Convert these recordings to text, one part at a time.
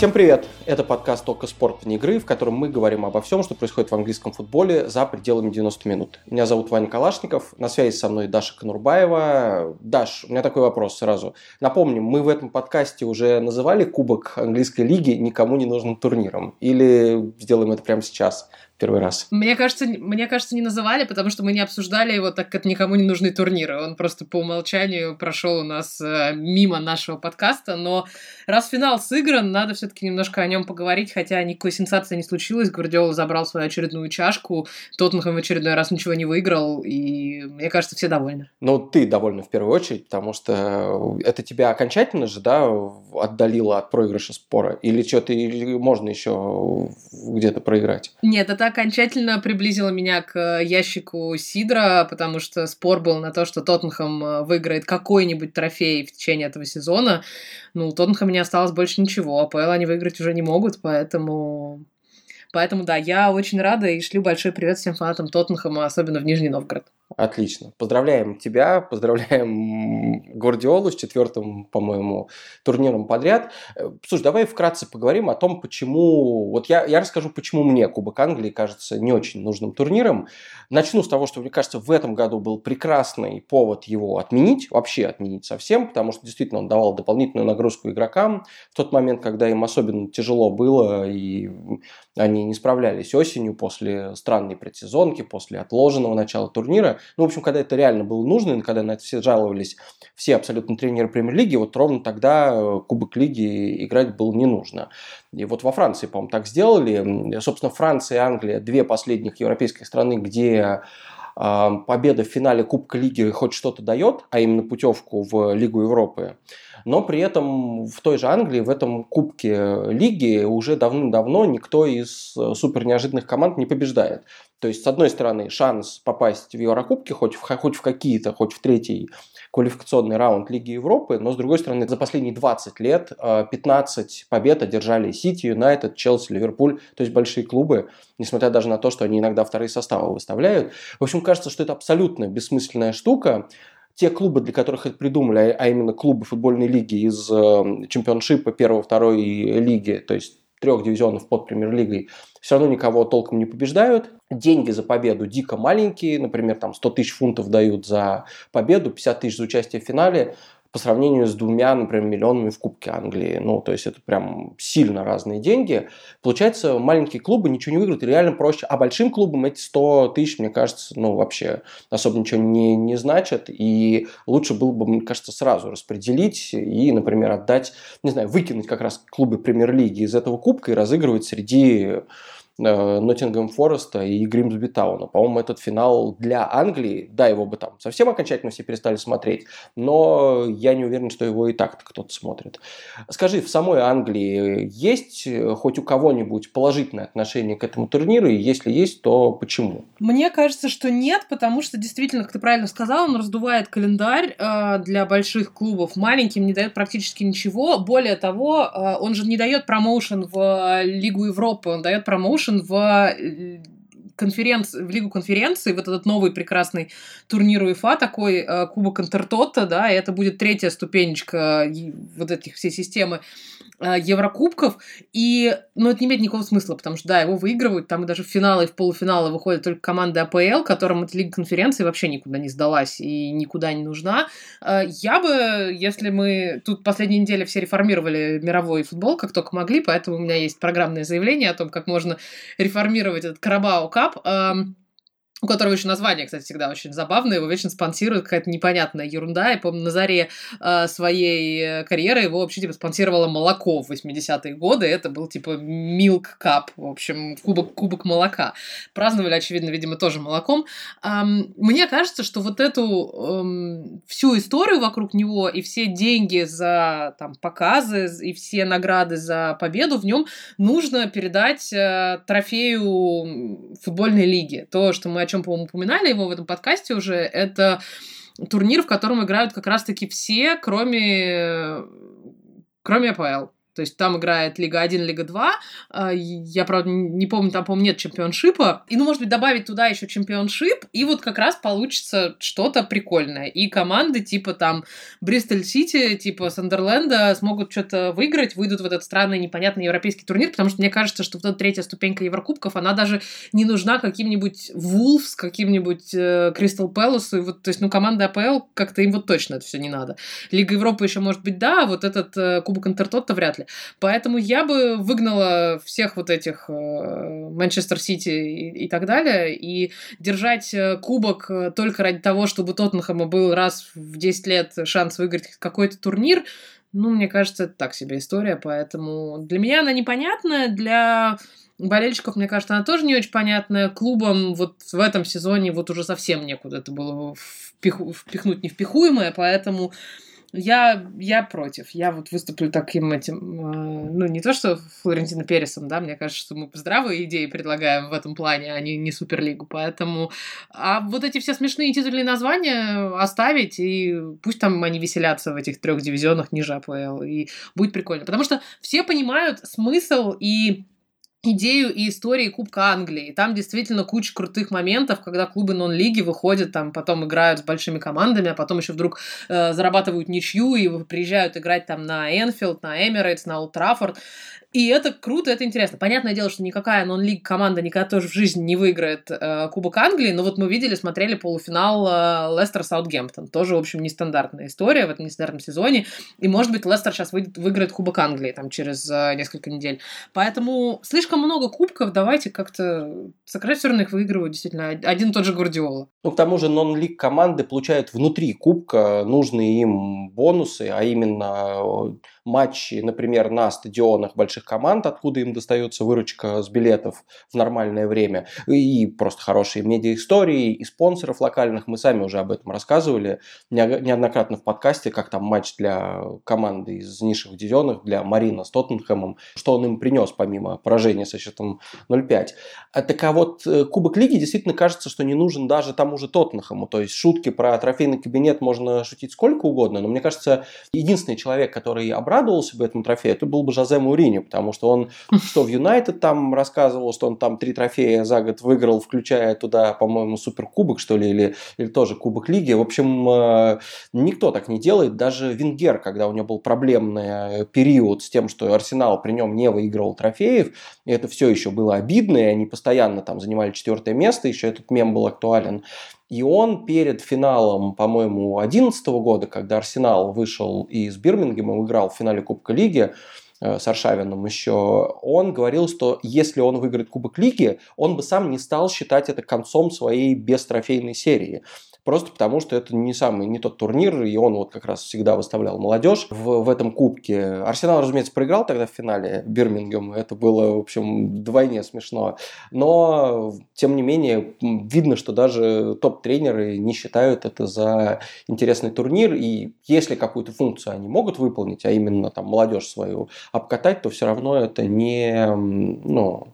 Всем привет! Это подкаст «Только спорт вне игры», в котором мы говорим обо всем, что происходит в английском футболе за пределами 90 минут. Меня зовут Ваня Калашников, на связи со мной Даша Конурбаева. Даш, у меня такой вопрос сразу. Напомним, мы в этом подкасте уже называли Кубок английской лиги никому не нужным турниром. Или сделаем это прямо сейчас? Первый раз. Мне кажется, мне кажется, не называли, потому что мы не обсуждали его, так как никому не нужны турниры. Он просто по умолчанию прошел у нас э, мимо нашего подкаста. Но раз финал сыгран, надо все-таки немножко о нем поговорить, хотя никакой сенсации не случилось. Гвардиола забрал свою очередную чашку, Тоттенхэм в очередной раз ничего не выиграл, и мне кажется, все довольны. Ну, ты довольна в первую очередь, потому что это тебя окончательно же, да, отдалило от проигрыша спора? Или что-то или можно еще где-то проиграть? Нет, это окончательно приблизило меня к ящику Сидра, потому что спор был на то, что Тоттенхэм э, выиграет какой-нибудь трофей в течение этого сезона. Ну, у Тоттенхэма не осталось больше ничего, а ПЛ они выиграть уже не могут, поэтому... Поэтому, да, я очень рада и шлю большой привет всем фанатам Тоттенхэма, особенно в Нижний Новгород. Отлично. Поздравляем тебя, поздравляем Гвардиолу с четвертым, по-моему, турниром подряд. Э, слушай, давай вкратце поговорим о том, почему... Вот я, я расскажу, почему мне Кубок Англии кажется не очень нужным турниром. Начну с того, что, мне кажется, в этом году был прекрасный повод его отменить, вообще отменить совсем, потому что действительно он давал дополнительную нагрузку игрокам в тот момент, когда им особенно тяжело было, и они не справлялись осенью после странной предсезонки, после отложенного начала турнира. Ну, в общем, когда это реально было нужно, и когда на это все жаловались все абсолютно тренеры премьер-лиги, вот ровно тогда э, Кубок Лиги играть было не нужно. И вот во Франции, по-моему, так сделали. Собственно, Франция и Англия, две последних европейских страны, где а, победа в финале Кубка Лиги хоть что-то дает, а именно путевку в Лигу Европы, но при этом в той же Англии, в этом Кубке Лиги уже давным-давно никто из э, супер неожиданных команд не побеждает. То есть, с одной стороны, шанс попасть в Еврокубки, хоть в, хоть в какие-то, хоть в третий квалификационный раунд Лиги Европы, но, с другой стороны, за последние 20 лет 15 э, побед одержали Сити, Юнайтед, Челси, Ливерпуль, то есть большие клубы, несмотря даже на то, что они иногда вторые составы выставляют. В общем, кажется, что это абсолютно бессмысленная штука, те клубы, для которых это придумали, а именно клубы футбольной лиги из э, чемпионшипа первой, второй лиги, то есть трех дивизионов под премьер-лигой, все равно никого толком не побеждают. Деньги за победу дико маленькие, например, там 100 тысяч фунтов дают за победу, 50 тысяч за участие в финале по сравнению с двумя, например, миллионами в Кубке Англии. Ну, то есть это прям сильно разные деньги. Получается, маленькие клубы ничего не выиграют, реально проще. А большим клубам эти 100 тысяч, мне кажется, ну, вообще особо ничего не, не значат. И лучше было бы, мне кажется, сразу распределить и, например, отдать, не знаю, выкинуть как раз клубы премьер-лиги из этого кубка и разыгрывать среди Ноттингем Фореста и Гримсби Тауна. По-моему, этот финал для Англии, да, его бы там совсем окончательно все перестали смотреть, но я не уверен, что его и так кто-то смотрит. Скажи, в самой Англии есть хоть у кого-нибудь положительное отношение к этому турниру, и если есть, то почему? Мне кажется, что нет, потому что действительно, как ты правильно сказал, он раздувает календарь э, для больших клубов, маленьким не дает практически ничего. Более того, э, он же не дает промоушен в Лигу Европы, он дает промоушен Ocean в э, конференц... в Лигу конференции, вот этот новый прекрасный турнир УЕФА, такой э, Кубок Интертота, да, и это будет третья ступенечка э, вот этих всей системы Э, Еврокубков, и, ну, это не имеет никакого смысла, потому что, да, его выигрывают, там и даже в финалы и в полуфиналы выходят только команды АПЛ, которым эта Лига конференции вообще никуда не сдалась и никуда не нужна. Э, я бы, если мы... Тут последние недели все реформировали мировой футбол, как только могли, поэтому у меня есть программное заявление о том, как можно реформировать этот Карабао Кап. Эм, у которого еще название, кстати, всегда очень забавное, его вечно спонсирует какая-то непонятная ерунда. Я помню, на заре э, своей э, карьеры его вообще типа спонсировало молоко в 80-е годы. Это был типа Milk Cup, в общем, кубок, кубок молока. Праздновали, очевидно, видимо, тоже молоком. Эм, мне кажется, что вот эту эм, всю историю вокруг него и все деньги за там, показы и все награды за победу в нем нужно передать э, трофею футбольной лиги. То, что мы чем, по-моему, упоминали его в этом подкасте уже, это турнир, в котором играют как раз-таки все, кроме, кроме АПЛ. То есть там играет Лига 1, Лига 2. А, я, правда, не помню, там, по-моему, нет чемпионшипа. И, ну, может быть, добавить туда еще чемпионшип, и вот как раз получится что-то прикольное. И команды типа там Бристоль Сити, типа Сандерленда смогут что-то выиграть, выйдут в этот странный, непонятный европейский турнир, потому что мне кажется, что вот эта третья ступенька Еврокубков, она даже не нужна каким-нибудь Вулфс, каким-нибудь Кристал э, Пэласу. Вот, то есть, ну, команда АПЛ, как-то им вот точно это все не надо. Лига Европы еще, может быть, да, а вот этот э, Кубок Интертотта вряд ли. Поэтому я бы выгнала всех вот этих э, Манчестер Сити и, так далее, и держать э, кубок э, только ради того, чтобы Тоттенхэма был раз в 10 лет шанс выиграть какой-то турнир, ну, мне кажется, это так себе история, поэтому для меня она непонятная, для болельщиков, мне кажется, она тоже не очень понятная. Клубам вот в этом сезоне вот уже совсем некуда это было впих... впихнуть невпихуемое, поэтому я, я против. Я вот выступлю таким этим, э, ну, не то что Флорентино Пересом, да, мне кажется, что мы здравые идеи предлагаем в этом плане, а не, не Суперлигу, поэтому... А вот эти все смешные титульные названия оставить, и пусть там они веселятся в этих трех дивизионах ниже АПЛ, и будет прикольно. Потому что все понимают смысл и идею и истории Кубка Англии. Там действительно куча крутых моментов, когда клубы нон-лиги выходят, там потом играют с большими командами, а потом еще вдруг э, зарабатывают ничью и приезжают играть там на Энфилд, на Эмирейтс, на Олд Траффорд. И это круто, это интересно. Понятное дело, что никакая нон-лиг команда никогда тоже в жизни не выиграет э, Кубок Англии, но вот мы видели, смотрели полуфинал э, Лестер Саутгемптон. Тоже, в общем, нестандартная история в этом нестандартном сезоне. И, может быть, Лестер сейчас выйдет, выиграет Кубок Англии там через э, несколько недель. Поэтому слишком много кубков, давайте как-то сокращать, все равно их выигрывают действительно один и тот же Гвардиола. Ну, к тому же нон-лиг команды получают внутри кубка нужные им бонусы, а именно э, матчи, например, на стадионах больших команд, откуда им достается выручка с билетов в нормальное время, и просто хорошие медиа-истории, и спонсоров локальных. Мы сами уже об этом рассказывали неоднократно в подкасте, как там матч для команды из низших дивизионов, для Марина с Тоттенхэмом, что он им принес помимо поражения со счетом 0-5. А так а вот э, Кубок Лиги действительно кажется, что не нужен даже тому же Тоттенхэму. То есть шутки про трофейный кабинет можно шутить сколько угодно, но мне кажется, единственный человек, который обрадовался бы этому трофею, это был бы Жозе Мауриньо, потому что он что в Юнайтед там рассказывал, что он там три трофея за год выиграл, включая туда, по-моему, суперкубок, что ли, или, или тоже Кубок Лиги. В общем, э, никто так не делает. Даже Венгер, когда у него был проблемный период с тем, что Арсенал при нем не выигрывал трофеев, и это все еще было обидно, и они постоянно там занимали четвертое место, еще этот мем был актуален. И он перед финалом, по-моему, 2011 года, когда Арсенал вышел из Бирмингема, играл в финале Кубка Лиги, э, с Аршавином еще, он говорил, что если он выиграет Кубок Лиги, он бы сам не стал считать это концом своей бестрофейной серии просто потому что это не самый, не тот турнир, и он вот как раз всегда выставлял молодежь. В, в этом кубке. Арсенал, разумеется, проиграл тогда в финале Бирмингем, это было, в общем, вдвойне смешно, но, тем не менее, видно, что даже топ-тренеры не считают это за интересный турнир, и если какую-то функцию они могут выполнить, а именно там молодежь свою обкатать, то все равно это не, ну,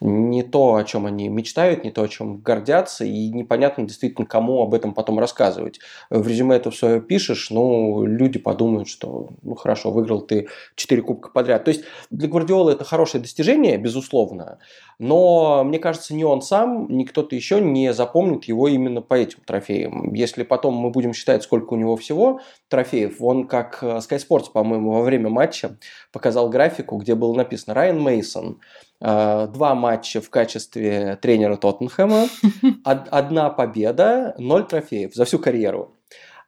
не то, о чем они мечтают, не то, о чем гордятся, и непонятно действительно, кому об этом потом рассказывать. В резюме это все пишешь, ну, люди подумают, что, ну, хорошо, выиграл ты 4 кубка подряд. То есть для Гвардиолы это хорошее достижение, безусловно, но, мне кажется, ни он сам, ни кто-то еще не запомнит его именно по этим трофеям. Если потом мы будем считать, сколько у него всего трофеев, он как э, Sky Sports, по-моему, во время матча показал графику, где было написано Райан Мейсон, э, два матча в качестве тренера Тоттенхэма, одна победа, ноль трофеев за всю карьеру.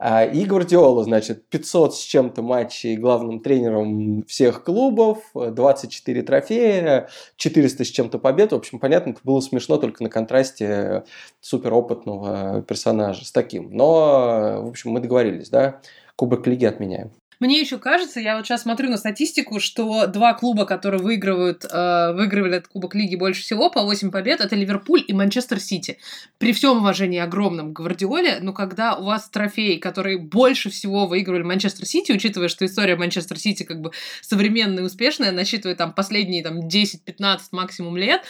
А, и Гвардиола, значит, 500 с чем-то матчей главным тренером всех клубов, 24 трофея, 400 с чем-то побед. В общем, понятно, это было смешно только на контрасте суперопытного персонажа с таким. Но, в общем, мы договорились, да? Кубок лиги отменяем. Мне еще кажется, я вот сейчас смотрю на статистику, что два клуба, которые выигрывают, э, выигрывали этот Кубок Лиги больше всего по 8 побед, это Ливерпуль и Манчестер Сити. При всем уважении огромном Гвардиоле, но когда у вас трофеи, которые больше всего выигрывали Манчестер Сити, учитывая, что история Манчестер Сити как бы современная и успешная, насчитывает там последние там 10-15 максимум лет,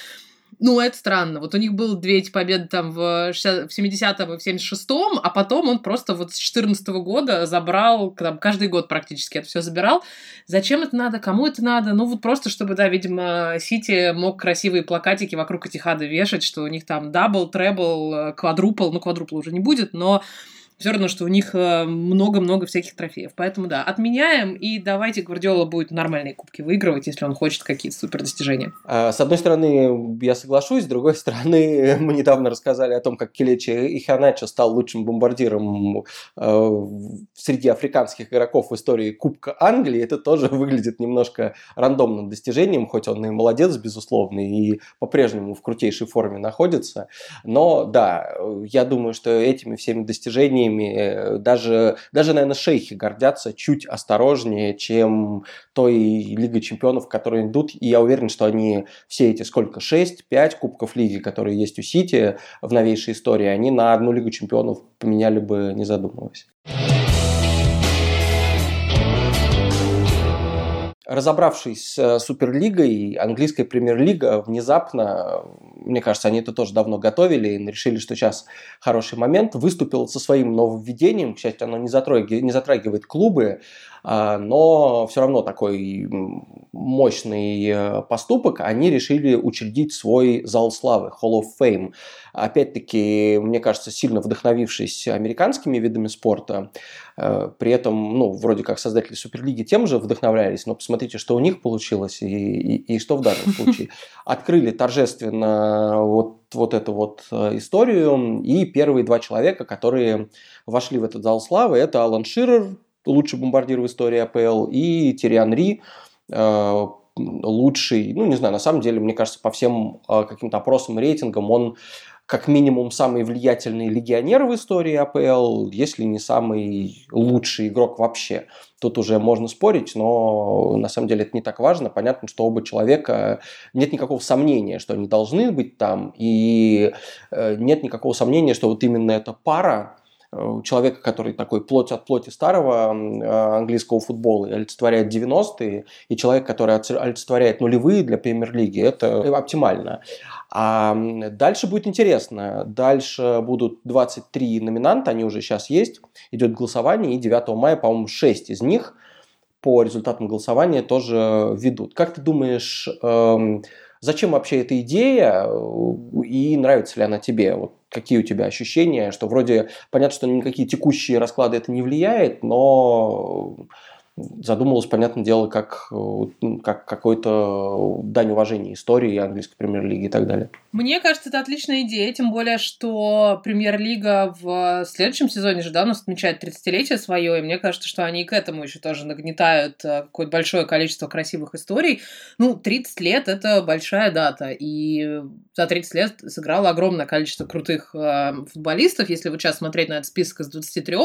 ну, это странно. Вот у них было две эти победы там в, 60, в 70-м и в 76-м, а потом он просто вот с 14 -го года забрал, там, каждый год практически это все забирал. Зачем это надо? Кому это надо? Ну, вот просто, чтобы, да, видимо, Сити мог красивые плакатики вокруг Этихада вешать, что у них там double, treble, quadruple, ну, quadruple уже не будет, но все равно, что у них э, много-много всяких трофеев. Поэтому да, отменяем, и давайте Гвардиола будет нормальные кубки выигрывать, если он хочет какие-то супер достижения. А, с одной стороны, я соглашусь, с другой стороны, мы недавно рассказали о том, как Келечи Иханачо стал лучшим бомбардиром э, среди африканских игроков в истории Кубка Англии. Это тоже выглядит немножко рандомным достижением, хоть он и молодец, безусловно, и по-прежнему в крутейшей форме находится. Но да, я думаю, что этими всеми достижениями компаниями, э, даже, даже, наверное, шейхи гордятся чуть осторожнее, чем той Лигой Чемпионов, которые идут. И я уверен, что они все эти сколько? 6-5 Кубков Лиги, которые есть у Сити в новейшей истории, они на одну Лигу Чемпионов поменяли бы, не задумываясь. Разобравшись с э, Суперлигой, английская премьер-лига внезапно, мне кажется, они это тоже давно готовили и решили, что сейчас хороший момент, выступил со своим нововведением, к счастью, оно не затрагивает, не затрагивает клубы, но все равно такой мощный э, поступок, они решили учредить свой зал славы, Hall of Fame. Опять-таки, мне кажется, сильно вдохновившись американскими видами спорта, э, при этом, ну, вроде как создатели Суперлиги тем же вдохновлялись, но посмотрите, что у них получилось и, и, и что в данном случае. Открыли торжественно вот, вот эту вот э, историю, и первые два человека, которые вошли в этот зал славы, это Алан Ширер, лучший бомбардир в истории АПЛ, и Тириан Ри, э, лучший, ну, не знаю, на самом деле, мне кажется, по всем э, каким-то опросам рейтингам он как минимум самый влиятельный легионер в истории АПЛ, если не самый лучший игрок вообще. Тут уже можно спорить, но на самом деле это не так важно. Понятно, что оба человека, нет никакого сомнения, что они должны быть там, и э, нет никакого сомнения, что вот именно эта пара, Человека, который такой плоть от плоти старого э, английского футбола олицетворяет 90-е, и человек, который олицетворяет нулевые для премьер-лиги, это оптимально. А дальше будет интересно. Дальше будут 23 номинанта, они уже сейчас есть. Идет голосование, и 9 мая, по-моему, 6 из них по результатам голосования тоже ведут. Как ты думаешь, эм, Зачем вообще эта идея и нравится ли она тебе? Вот какие у тебя ощущения, что вроде понятно, что никакие текущие расклады это не влияет, но задумалась, понятное дело, как, э, как какой-то дань уважения истории английской премьер-лиги и так далее. Мне кажется, это отличная идея, тем более, что премьер-лига в следующем сезоне же, да, у нас отмечает 30-летие свое, и мне кажется, что они к этому еще тоже нагнетают э, какое-то большое количество красивых историй. Ну, 30 лет — это большая дата, и за 30 лет сыграло огромное количество крутых э, футболистов. Если вот сейчас смотреть на этот список из 23,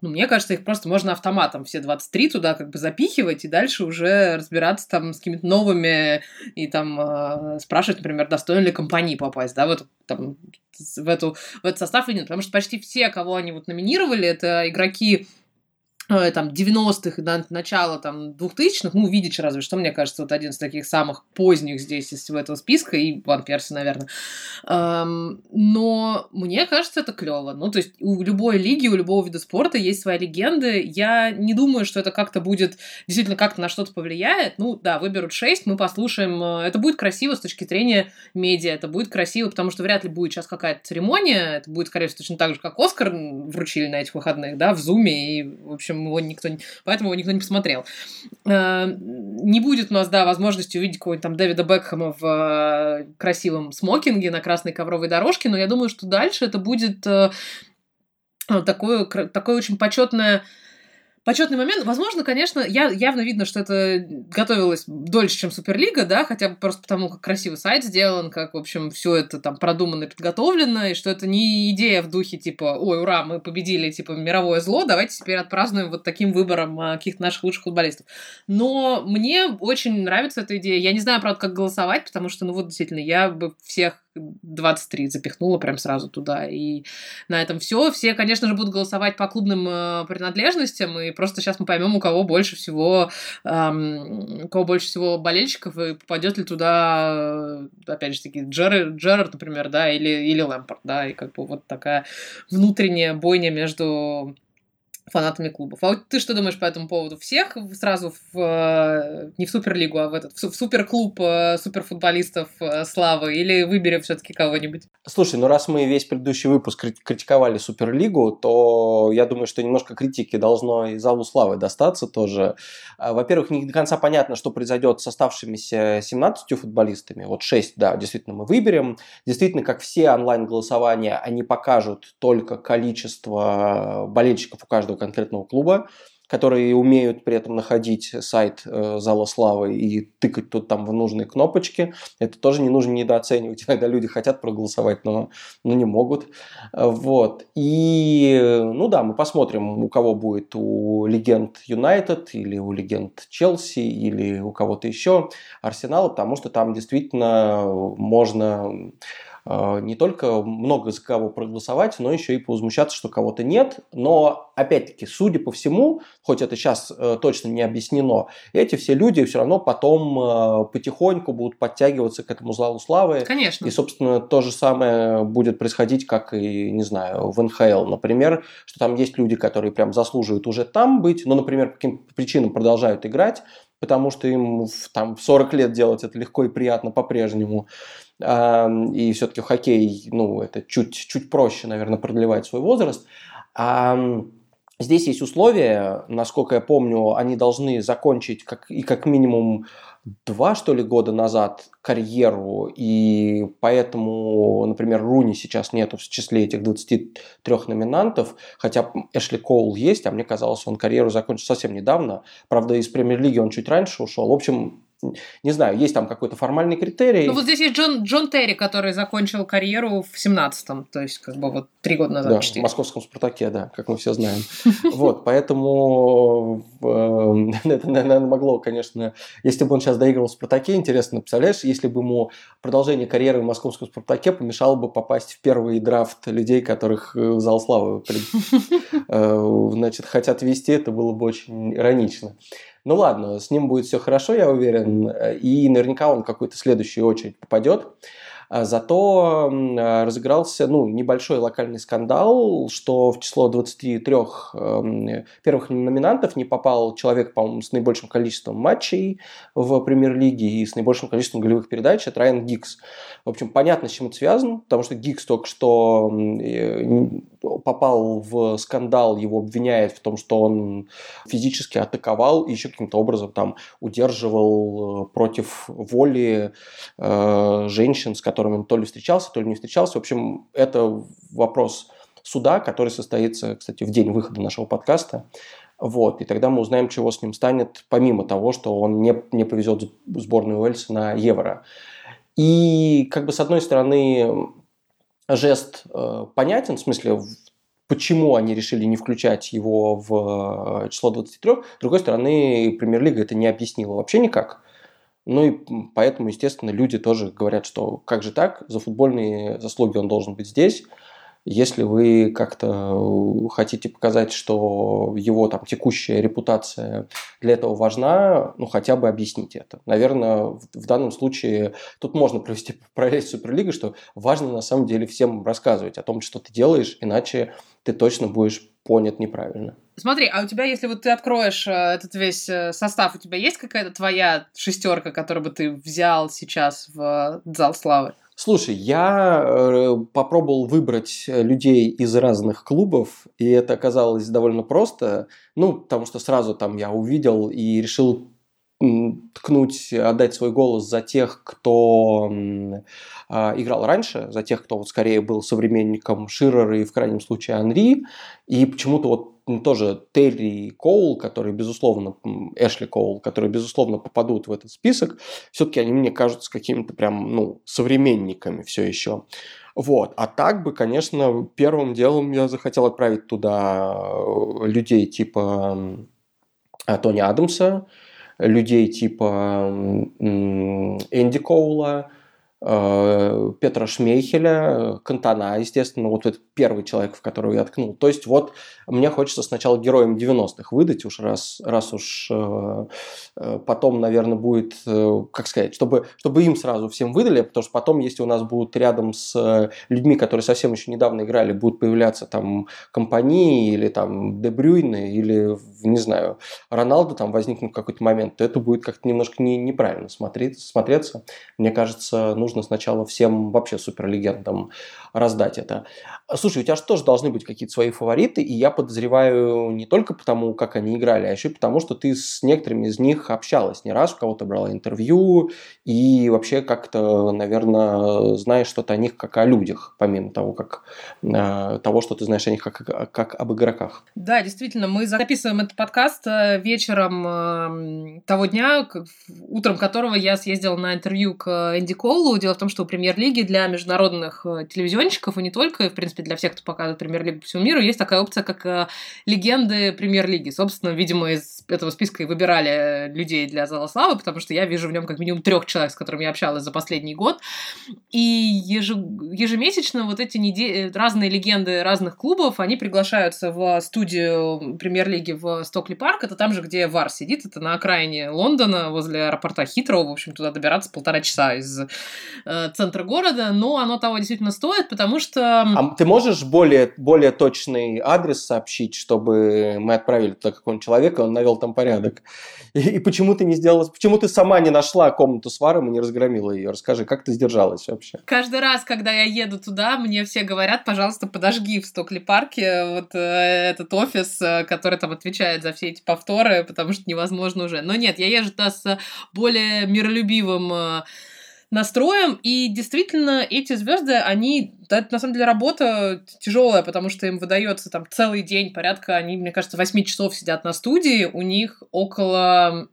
ну, мне кажется, их просто можно автоматом все 23 туда как бы запихивать и дальше уже разбираться там с какими-то новыми и там э, спрашивать, например, достойно ли компании попасть, да, в эту, там, в эту, в этот состав или нет. Потому что почти все, кого они вот номинировали, это игроки там 90-х и начала там 2000-х, ну, Видич разве что, мне кажется, вот один из таких самых поздних здесь из этого списка, и Ван Перси, наверное. Эм, но мне кажется, это клево. Ну, то есть у любой лиги, у любого вида спорта есть свои легенды. Я не думаю, что это как-то будет действительно как-то на что-то повлияет. Ну, да, выберут 6, мы послушаем. Э, это будет красиво с точки зрения медиа, это будет красиво, потому что вряд ли будет сейчас какая-то церемония, это будет, скорее всего, точно так же, как Оскар вручили на этих выходных, да, в Зуме, и, в общем, поэтому его никто, поэтому его никто не посмотрел. Э, не будет у нас, да, возможности увидеть какого-нибудь там Дэвида Бекхэма в э, красивом смокинге на красной ковровой дорожке, но я думаю, что дальше это будет э, такое, такое очень почетное почетный момент. Возможно, конечно, я, явно видно, что это готовилось дольше, чем Суперлига, да, хотя бы просто потому, как красиво сайт сделан, как, в общем, все это там продумано и подготовлено, и что это не идея в духе типа, ой, ура, мы победили, типа, мировое зло, давайте теперь отпразднуем вот таким выбором а, каких-то наших лучших футболистов. Но мне очень нравится эта идея. Я не знаю, правда, как голосовать, потому что, ну вот, действительно, я бы всех 23 запихнула прям сразу туда. И на этом все. Все, конечно же, будут голосовать по клубным э, принадлежностям, и просто сейчас мы поймем, у кого больше всего, эм, у кого больше всего болельщиков, и попадет ли туда, э, опять же таки, Джерард, Джерард, например, да, или, или Лэмпорт, да, и как бы вот такая внутренняя бойня между фанатами клубов. А вот ты что думаешь по этому поводу? Всех сразу в, э, не в Суперлигу, а в этот в суперклуб э, суперфутболистов э, славы или выберем все-таки кого-нибудь? Слушай, ну раз мы весь предыдущий выпуск критиковали Суперлигу, то я думаю, что немножко критики должно и залу славы достаться тоже. А, во-первых, не до конца понятно, что произойдет с оставшимися 17 футболистами. Вот 6, да, действительно мы выберем. Действительно, как все онлайн-голосования, они покажут только количество болельщиков у каждого конкретного клуба, которые умеют при этом находить сайт э, Зала Славы и тыкать тут там в нужные кнопочки. Это тоже не нужно недооценивать. Иногда люди хотят проголосовать, но, но не могут. Вот. И, ну да, мы посмотрим, у кого будет у легенд Юнайтед или у легенд Челси или у кого-то еще Арсенала, потому что там действительно можно не только много за кого проголосовать, но еще и повозмущаться, что кого-то нет. Но, опять-таки, судя по всему, хоть это сейчас э, точно не объяснено, эти все люди все равно потом э, потихоньку будут подтягиваться к этому залу славы. Конечно. И, собственно, то же самое будет происходить, как и, не знаю, в НХЛ, например, что там есть люди, которые прям заслуживают уже там быть, но, например, по каким-то причинам продолжают играть, потому что им в, там, в 40 лет делать это легко и приятно по-прежнему. И все-таки хоккей, ну, это чуть, чуть проще, наверное, продлевать свой возраст. Здесь есть условия, насколько я помню, они должны закончить как, и как минимум два, что ли, года назад карьеру, и поэтому, например, Руни сейчас нету в числе этих 23 номинантов, хотя Эшли Коул есть, а мне казалось, он карьеру закончил совсем недавно. Правда, из премьер-лиги он чуть раньше ушел. В общем, не знаю, есть там какой-то формальный критерий. Ну вот здесь есть Джон, Джон Терри, который закончил карьеру в 17-м, то есть как бы вот три года назад. Да, 4. в московском «Спартаке», да, как мы все знаем. Вот, поэтому э, это, наверное, могло, конечно, если бы он сейчас доигрывал в «Спартаке», интересно, представляешь, если бы ему продолжение карьеры в московском «Спартаке» помешало бы попасть в первый драфт людей, которых э, в зал славы э, значит, хотят вести, это было бы очень иронично. Ну ладно, с ним будет все хорошо, я уверен, и наверняка он в какую-то следующую очередь попадет. А зато разыгрался ну, небольшой локальный скандал, что в число 23 эм, первых номинантов не попал человек, по-моему, с наибольшим количеством матчей в премьер-лиге и с наибольшим количеством голевых передач. Это Райан Гикс. В общем, понятно, с чем это связано, потому что Гикс только что попал в скандал, его обвиняют в том, что он физически атаковал и еще каким-то образом там удерживал э, против воли э, женщин, с которыми он то ли встречался, то ли не встречался. В общем, это вопрос суда, который состоится, кстати, в день выхода нашего подкаста. Вот, и тогда мы узнаем, чего с ним станет, помимо того, что он не, не повезет сборную Уэльса на Евро. И как бы с одной стороны жест э, понятен, в смысле, почему они решили не включать его в э, число 23. С другой стороны, Премьер-лига это не объяснила вообще никак. Ну и поэтому, естественно, люди тоже говорят, что как же так, за футбольные заслуги он должен быть здесь. Если вы как-то хотите показать, что его там текущая репутация для этого важна, ну хотя бы объясните это. Наверное, в, в данном случае тут можно провести параллель с Суперлигой, что важно на самом деле всем рассказывать о том, что ты делаешь, иначе ты точно будешь понят неправильно. Смотри, а у тебя, если вот ты откроешь э, этот весь э, состав, у тебя есть какая-то твоя шестерка, которую бы ты взял сейчас в э, зал славы? Слушай, я попробовал выбрать людей из разных клубов, и это оказалось довольно просто. Ну, потому что сразу там я увидел и решил ткнуть, отдать свой голос за тех, кто э, играл раньше, за тех, кто вот скорее был современником Ширера и в крайнем случае Анри. И почему-то вот тоже Терри Коул, которые, безусловно, Эшли Коул, которые, безусловно, попадут в этот список, все-таки они мне кажутся какими-то прям, ну, современниками все еще. Вот. А так бы, конечно, первым делом я захотел отправить туда э, людей типа Тони Адамса, людей типа Энди Коула, э, э, Петра Шмейхеля, Кантана, естественно, вот этот первый человек, в которого я ткнул. То есть вот мне хочется сначала героям 90-х выдать уж раз, раз уж э, э, потом, наверное, будет, э, как сказать, чтобы, чтобы им сразу всем выдали, потому что потом, если у нас будут рядом с э, людьми, которые совсем еще недавно играли, будут появляться там компании или там Дебрюйны или, не знаю, Роналду там возникнут какой-то момент, то это будет как-то немножко не, неправильно смотреть, смотреться. Мне кажется, нужно сначала всем вообще суперлегендам раздать это. Слушай, у тебя же тоже должны быть какие-то свои фавориты, и я подозреваю не только потому, как они играли, а еще и потому, что ты с некоторыми из них общалась не раз, у кого-то брала интервью, и вообще как-то, наверное, знаешь что-то о них как о людях, помимо того, как э, того, что ты знаешь о них как, как об игроках. Да, действительно, мы записываем этот подкаст э, вечером э, того дня, утром которого я съездила на интервью к Энди Коулу. Дело в том, что у премьер-лиги для международных э, телевизионщиков, и не только, в принципе, для всех, кто показывает премьер-лигу по всему миру, есть такая опция, как легенды премьер-лиги. Собственно, видимо, из этого списка и выбирали людей для Зала Славы, потому что я вижу в нем как минимум трех человек, с которыми я общалась за последний год. И ежемесячно вот эти неде... разные легенды разных клубов, они приглашаются в студию премьер-лиги в Стокли Парк. Это там же, где Вар сидит. Это на окраине Лондона, возле аэропорта Хитроу. В общем, туда добираться полтора часа из э, центра города. Но оно того действительно стоит, потому что... А ты можешь более, более точный адрес сообщить, чтобы мы отправили туда какого-нибудь человека, он навел там порядок? И, и почему ты не сделала... Почему ты сама не нашла комнату с Варом и не разгромила ее? Расскажи, как ты сдержалась вообще? Каждый раз, когда я еду туда, мне все говорят, пожалуйста, подожги в Стокли парке вот э, этот офис, э, который там отвечает за все эти повторы, потому что невозможно уже. Но нет, я езжу туда с более миролюбивым э, настроем, и действительно эти звезды, они, это на самом деле работа тяжелая, потому что им выдается там целый день, порядка, они, мне кажется, 8 часов сидят на студии, у них около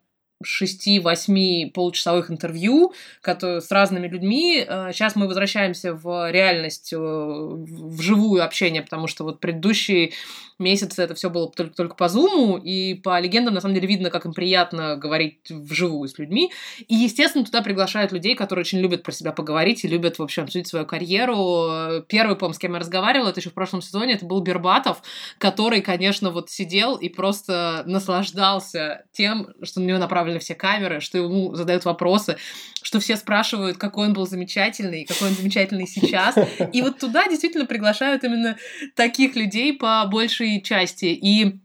6-8 получасовых интервью которые, с разными людьми. Сейчас мы возвращаемся в реальность, в живую общение, потому что вот предыдущий месяцы это все было только, только по зуму, и по легендам, на самом деле, видно, как им приятно говорить вживую с людьми. И, естественно, туда приглашают людей, которые очень любят про себя поговорить и любят, в общем, обсудить свою карьеру. Первый, по с кем я разговаривала, это еще в прошлом сезоне, это был Бербатов, который, конечно, вот сидел и просто наслаждался тем, что на него направлены все камеры, что ему задают вопросы, что все спрашивают, какой он был замечательный, какой он замечательный сейчас. И вот туда действительно приглашают именно таких людей по большей части. И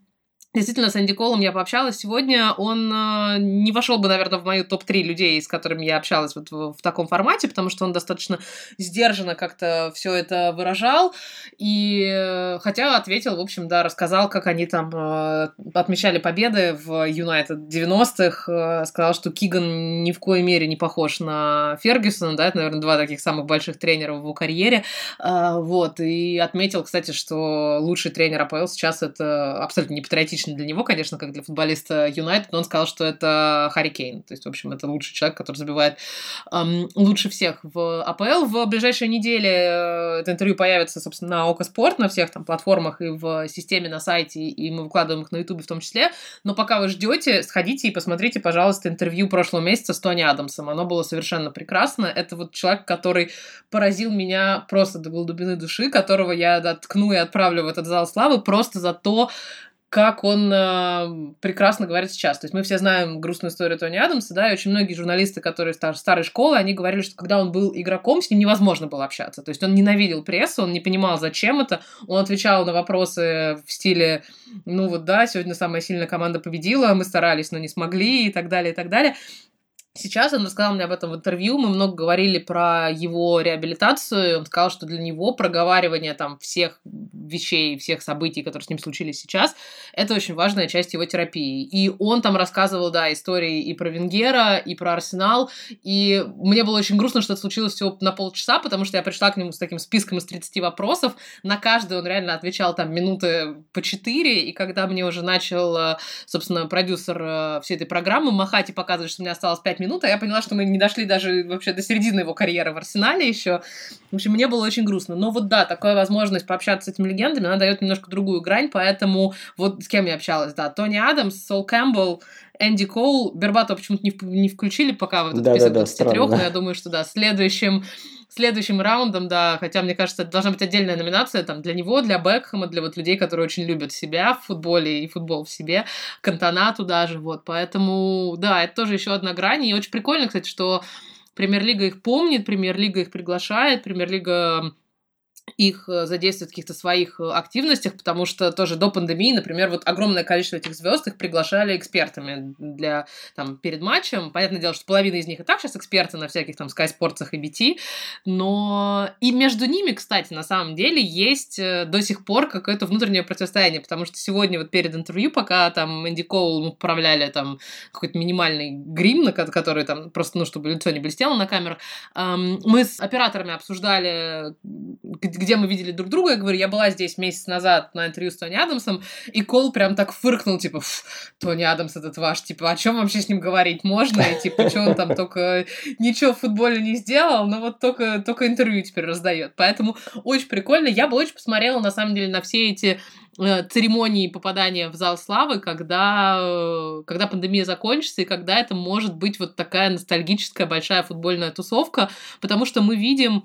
Действительно, с Энди Колом я пообщалась сегодня. Он э, не вошел бы, наверное, в мою топ-3 людей, с которыми я общалась вот в, в таком формате, потому что он достаточно сдержанно как-то все это выражал. И э, хотя ответил, в общем, да, рассказал, как они там э, отмечали победы в Юнайтед 90-х. Э, сказал, что Киган ни в коей мере не похож на Фергюсона, да, это, наверное, два таких самых больших тренера в его карьере. Э, вот. И отметил, кстати, что лучший тренер АПЛ сейчас это абсолютно не патриотичный лично для него, конечно, как для футболиста Юнайтед, но он сказал, что это Харри Кейн. То есть, в общем, это лучший человек, который забивает эм, лучше всех в АПЛ. В ближайшие недели э, это интервью появится, собственно, на Око Спорт, на всех там платформах и в системе на сайте, и мы выкладываем их на Ютубе в том числе. Но пока вы ждете, сходите и посмотрите, пожалуйста, интервью прошлого месяца с Тони Адамсом. Оно было совершенно прекрасно. Это вот человек, который поразил меня просто до глубины души, которого я да, ткну и отправлю в этот зал славы просто за то, как он э, прекрасно говорит сейчас. То есть мы все знаем грустную историю Тони Адамса, да, и очень многие журналисты, которые стар, старой школы, они говорили, что когда он был игроком, с ним невозможно было общаться. То есть он ненавидел прессу, он не понимал, зачем это. Он отвечал на вопросы в стиле, ну вот да, сегодня самая сильная команда победила, мы старались, но не смогли и так далее, и так далее. Сейчас он рассказал мне об этом в интервью, мы много говорили про его реабилитацию, он сказал, что для него проговаривание там всех вещей, всех событий, которые с ним случились сейчас, это очень важная часть его терапии. И он там рассказывал, да, истории и про Венгера, и про Арсенал, и мне было очень грустно, что это случилось всего на полчаса, потому что я пришла к нему с таким списком из 30 вопросов, на каждый он реально отвечал там минуты по 4, и когда мне уже начал, э, собственно, продюсер э, всей этой программы махать и показывать, что меня осталось 5 минут, а я поняла, что мы не дошли даже вообще до середины его карьеры в Арсенале еще. В общем, мне было очень грустно. Но вот да, такая возможность пообщаться с этими легендами, она дает немножко другую грань, поэтому вот с кем я общалась, да, Тони Адамс, Сол Кэмпбелл, Энди Коул, Бербатова почему-то не, не включили пока в этот да, список да, 23, да, странно. но я думаю, что да, следующим следующим раундом, да, хотя мне кажется, должна быть отдельная номинация там для него, для Бекхэма, для вот людей, которые очень любят себя в футболе и футбол в себе, Кантона туда же, вот, поэтому, да, это тоже еще одна грань, и очень прикольно, кстати, что Премьер-лига их помнит, Премьер-лига их приглашает, Премьер-лига их э, задействовать в каких-то своих э, активностях, потому что тоже до пандемии, например, вот огромное количество этих звезд их приглашали экспертами для там перед матчем. Понятное дело, что половина из них и так сейчас эксперты на всяких там Sky Sports и BT, но и между ними, кстати, на самом деле есть э, до сих пор какое-то внутреннее противостояние, потому что сегодня вот перед интервью, пока там Энди Коул управляли там какой-то минимальный грим, на который там просто, ну, чтобы лицо не блестело на камерах, мы с операторами обсуждали, где мы видели друг друга, я говорю, я была здесь месяц назад на интервью с Тони Адамсом, и Кол прям так фыркнул, типа, Тони Адамс этот ваш, типа, о чем вообще с ним говорить можно, и типа, что он там только ничего в футболе не сделал, но вот только, только интервью теперь раздает. Поэтому очень прикольно. Я бы очень посмотрела, на самом деле, на все эти э, церемонии попадания в зал славы, когда, э, когда пандемия закончится, и когда это может быть вот такая ностальгическая большая футбольная тусовка, потому что мы видим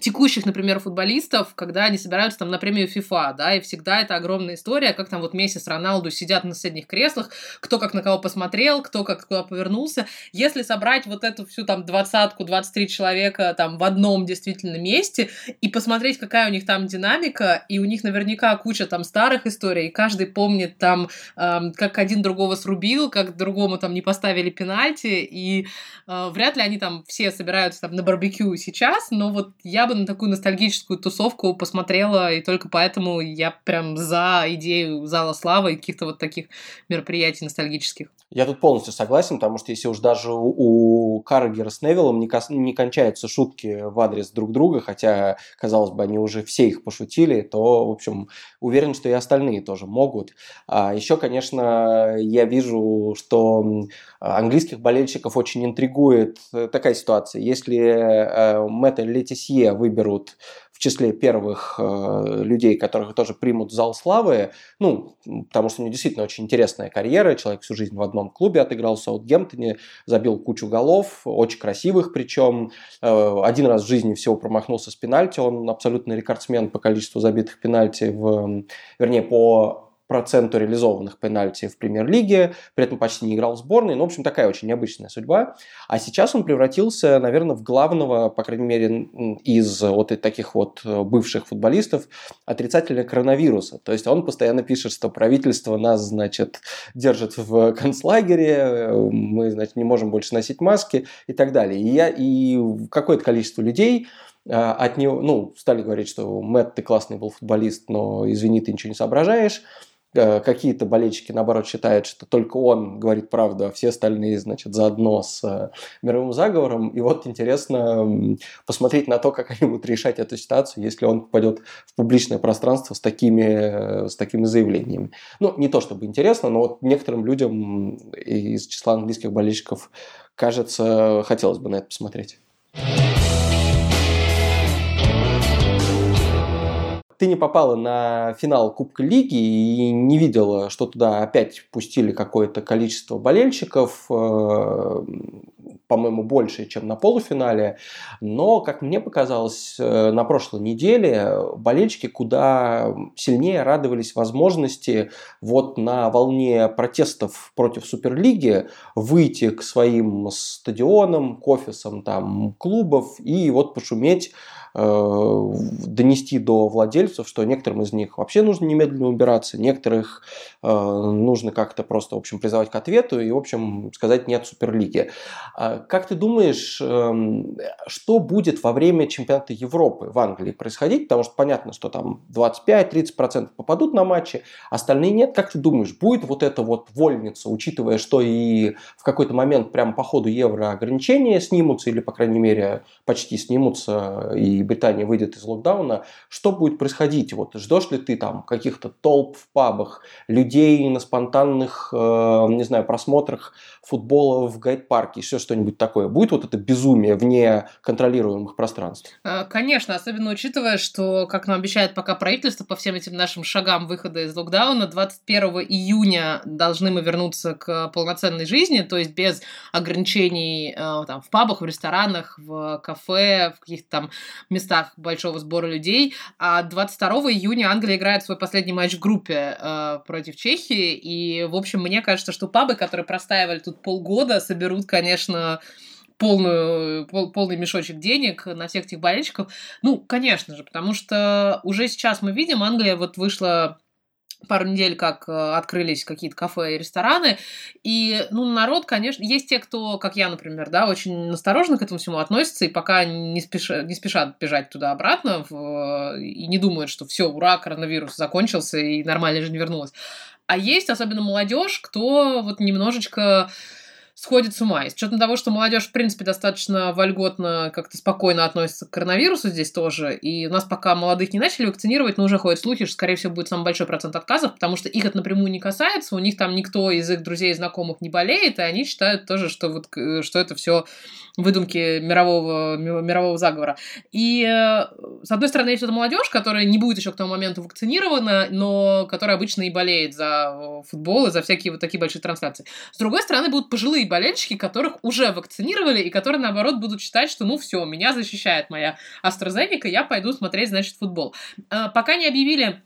текущих, например, футболистов, когда они собираются там на премию FIFA, да, и всегда это огромная история, как там вот Месси с Роналду сидят на соседних креслах, кто как на кого посмотрел, кто как куда повернулся. Если собрать вот эту всю там двадцатку, 23 человека там в одном действительно месте и посмотреть, какая у них там динамика, и у них наверняка куча там старых историй, и каждый помнит там, эм, как один другого срубил, как другому там не поставили пенальти, и э, вряд ли они там все собираются там на барбекю сейчас, но вот я бы на такую ностальгическую тусовку посмотрела, и только поэтому я прям за идею Зала Славы и каких-то вот таких мероприятий ностальгических. Я тут полностью согласен, потому что если уж даже у, Каррагера с Невиллом не, кос, не кончаются шутки в адрес друг друга, хотя, казалось бы, они уже все их пошутили, то, в общем, уверен, что и остальные тоже могут. А еще, конечно, я вижу, что английских болельщиков очень интригует э, такая ситуация. Если э, Мэтта Летисье выберут в числе первых э, людей, которых тоже примут в зал славы, ну, потому что у него действительно очень интересная карьера, человек всю жизнь в одном клубе отыграл в Саутгемптоне, забил кучу голов, очень красивых причем, э, один раз в жизни всего промахнулся с пенальти, он абсолютный рекордсмен по количеству забитых пенальти, в, вернее, по проценту реализованных пенальти в премьер-лиге, при этом почти не играл в сборной. Ну, в общем, такая очень необычная судьба. А сейчас он превратился, наверное, в главного, по крайней мере, из вот таких вот э, бывших футболистов отрицателя коронавируса. То есть он постоянно пишет, что правительство нас, значит, держит в концлагере, мы, значит, не можем больше носить маски и так далее. И, я, и какое-то количество людей э, от него, ну, стали говорить, что Мэтт, ты классный был футболист, но извини, ты ничего не соображаешь. Э, какие-то болельщики, наоборот, считают, что только он говорит правду, а все остальные, значит, заодно с э, мировым заговором. И вот интересно посмотреть на то, как они будут решать эту ситуацию, если он попадет в публичное пространство с такими, э, с такими заявлениями. Ну, не то чтобы интересно, но вот некоторым людям из числа английских болельщиков, кажется, хотелось бы на это посмотреть. Ты не попала на финал Кубка Лиги и не видела, что туда опять пустили какое-то количество болельщиков, э, по-моему, больше, чем на полуфинале. Но, как мне показалось, э, на прошлой неделе болельщики куда сильнее радовались возможности вот на волне протестов против Суперлиги выйти к своим стадионам, к офисам там клубов и вот пошуметь донести до владельцев, что некоторым из них вообще нужно немедленно убираться, некоторых э, нужно как-то просто, в общем, призывать к ответу и, в общем, сказать нет Суперлиге. А как ты думаешь, эм, что будет во время чемпионата Европы в Англии происходить? Потому что понятно, что там 25-30% попадут на матчи, остальные нет. Как ты думаешь, будет вот эта вот вольница, учитывая, что и в какой-то момент прямо по ходу Евро ограничения снимутся, или, по крайней мере, почти снимутся, и Великобритания выйдет из локдауна, что будет происходить? Вот ждешь ли ты там каких-то толп в пабах, людей на спонтанных, э, не знаю, просмотрах футбола в гайд-парке, еще что-нибудь такое? Будет вот это безумие вне контролируемых пространств? А, конечно, особенно учитывая, что, как нам обещает пока правительство по всем этим нашим шагам выхода из локдауна, 21 июня должны мы вернуться к полноценной жизни, то есть без ограничений э, там, в пабах, в ресторанах, в кафе, в каких-то там местах большого сбора людей. А 22 июня Англия играет свой последний матч в группе э, против Чехии. И, в общем, мне кажется, что пабы, которые простаивали тут полгода, соберут, конечно, полную, пол, полный мешочек денег на всех этих болельщиков. Ну, конечно же, потому что уже сейчас мы видим, Англия вот вышла пару недель, как э, открылись какие-то кафе и рестораны. И, ну, народ, конечно, есть те, кто, как я, например, да, очень осторожно к этому всему относится и пока не, спеша, не спешат бежать туда-обратно в, и не думают, что все, ура, коронавирус закончился и нормальная жизнь вернулась. А есть особенно молодежь, кто вот немножечко сходит с ума. И с учетом того, что молодежь, в принципе, достаточно вольготно, как-то спокойно относится к коронавирусу здесь тоже, и у нас пока молодых не начали вакцинировать, но уже ходят слухи, что, скорее всего, будет самый большой процент отказов, потому что их это напрямую не касается, у них там никто из их друзей и знакомых не болеет, и они считают тоже, что, вот, что это все выдумки мирового, мирового заговора. И, э, с одной стороны, есть эта молодежь, которая не будет еще к тому моменту вакцинирована, но которая обычно и болеет за футбол и за всякие вот такие большие трансляции. С другой стороны, будут пожилые болельщики, которых уже вакцинировали и которые, наоборот, будут считать, что, ну, все, меня защищает моя AstraZeneca, я пойду смотреть, значит, футбол. Э, пока не объявили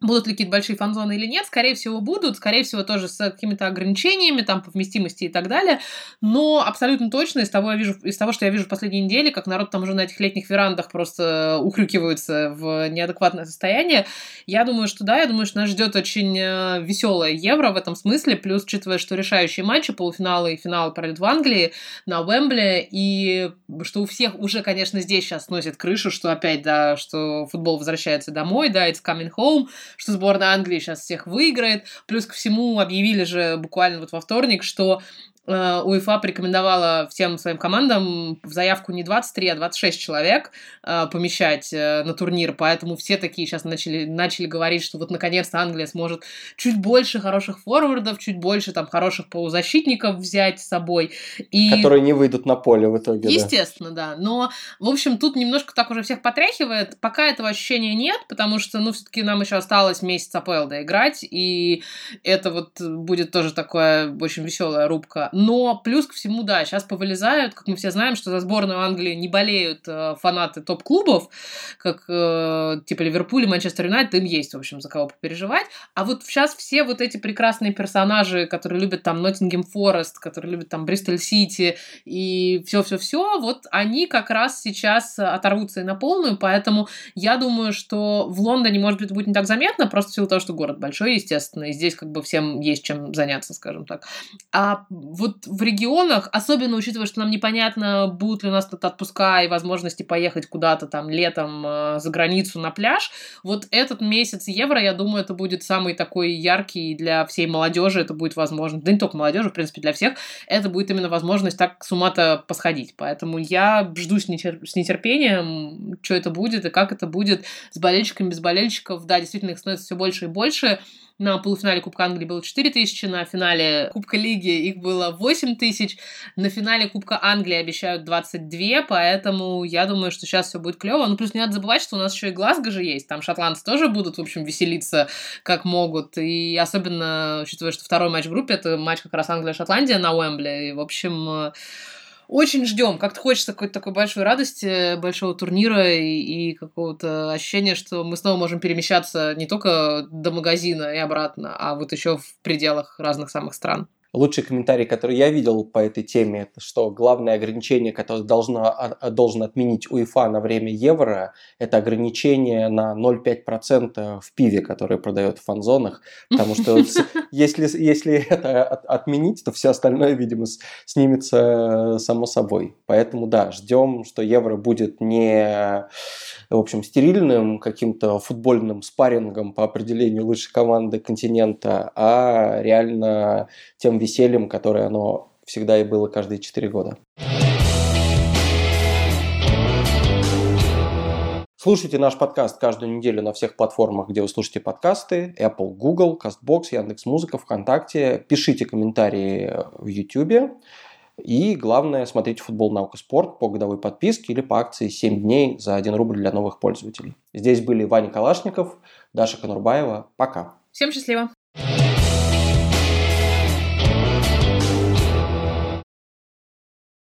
Будут ли какие-то большие фан-зоны или нет? Скорее всего, будут. Скорее всего, тоже с какими-то ограничениями, там, по вместимости и так далее. Но абсолютно точно из того, я вижу, из того, что я вижу в последние недели, как народ там уже на этих летних верандах просто ухрюкивается в неадекватное состояние, я думаю, что да, я думаю, что нас ждет очень э, веселое Евро в этом смысле. Плюс, учитывая, что решающие матчи, полуфиналы и финалы пройдут в Англии, на Уэмбле, и что у всех уже, конечно, здесь сейчас носит крышу, что опять, да, что футбол возвращается домой, да, it's coming home, что сборная Англии сейчас всех выиграет. Плюс ко всему объявили же буквально вот во вторник, что УЕФА порекомендовала всем своим командам в заявку не 23, а 26 человек э, помещать э, на турнир, поэтому все такие сейчас начали, начали говорить, что вот наконец-то Англия сможет чуть больше хороших форвардов, чуть больше там хороших полузащитников взять с собой. И... Которые не выйдут на поле в итоге. Естественно, да. да. Но, в общем, тут немножко так уже всех потряхивает. Пока этого ощущения нет, потому что, ну, все-таки нам еще осталось месяц АПЛ доиграть, и это вот будет тоже такая очень веселая рубка но плюс ко всему, да, сейчас повылезают, как мы все знаем, что за сборную Англии не болеют э, фанаты топ-клубов, как э, типа Ливерпуль и Манчестер Юнайтед, им есть, в общем, за кого попереживать. А вот сейчас все вот эти прекрасные персонажи, которые любят там Ноттингем Форест, которые любят там Бристоль Сити и все-все-все, вот они как раз сейчас оторвутся и на полную, поэтому я думаю, что в Лондоне, может быть, будет не так заметно, просто в силу того, что город большой, естественно, и здесь как бы всем есть чем заняться, скажем так. А вот в регионах, особенно учитывая, что нам непонятно, будут ли у нас тут отпуска и возможности поехать куда-то там летом э, за границу на пляж, вот этот месяц евро, я думаю, это будет самый такой яркий для всей молодежи, это будет возможно, да не только молодежи, в принципе, для всех, это будет именно возможность так с ума-то посходить. Поэтому я жду с, нетер... с нетерпением, что это будет и как это будет с болельщиками, без болельщиков. Да, действительно, их становится все больше и больше. На полуфинале Кубка Англии было 4 тысячи, на финале Кубка Лиги их было 8 тысяч, на финале Кубка Англии обещают 22, поэтому я думаю, что сейчас все будет клево. Ну, плюс не надо забывать, что у нас еще и Глазго же есть, там шотландцы тоже будут, в общем, веселиться как могут, и особенно, учитывая, что второй матч в группе, это матч как раз Англия-Шотландия на Уэмбле, и, в общем, очень ждем. Как-то хочется какой-то такой большой радости, большого турнира и, и какого-то ощущения, что мы снова можем перемещаться не только до магазина и обратно, а вот еще в пределах разных самых стран. Лучший комментарий, который я видел по этой теме, это что главное ограничение, которое должно, а, должен отменить УЕФА на время Евро, это ограничение на 0,5% в пиве, которое продает в фан-зонах, потому что если, если это отменить, то все остальное, видимо, снимется само собой. Поэтому да, ждем, что Евро будет не в общем, стерильным каким-то футбольным спаррингом по определению лучшей команды континента, а реально тем весельем, которое оно всегда и было каждые четыре года. Слушайте наш подкаст каждую неделю на всех платформах, где вы слушаете подкасты. Apple, Google, CastBox, Яндекс.Музыка, ВКонтакте. Пишите комментарии в YouTube. И главное, смотрите футбол, наука, спорт по годовой подписке или по акции 7 дней за 1 рубль для новых пользователей. Здесь были Ваня Калашников, Даша Конурбаева. Пока. Всем счастливо.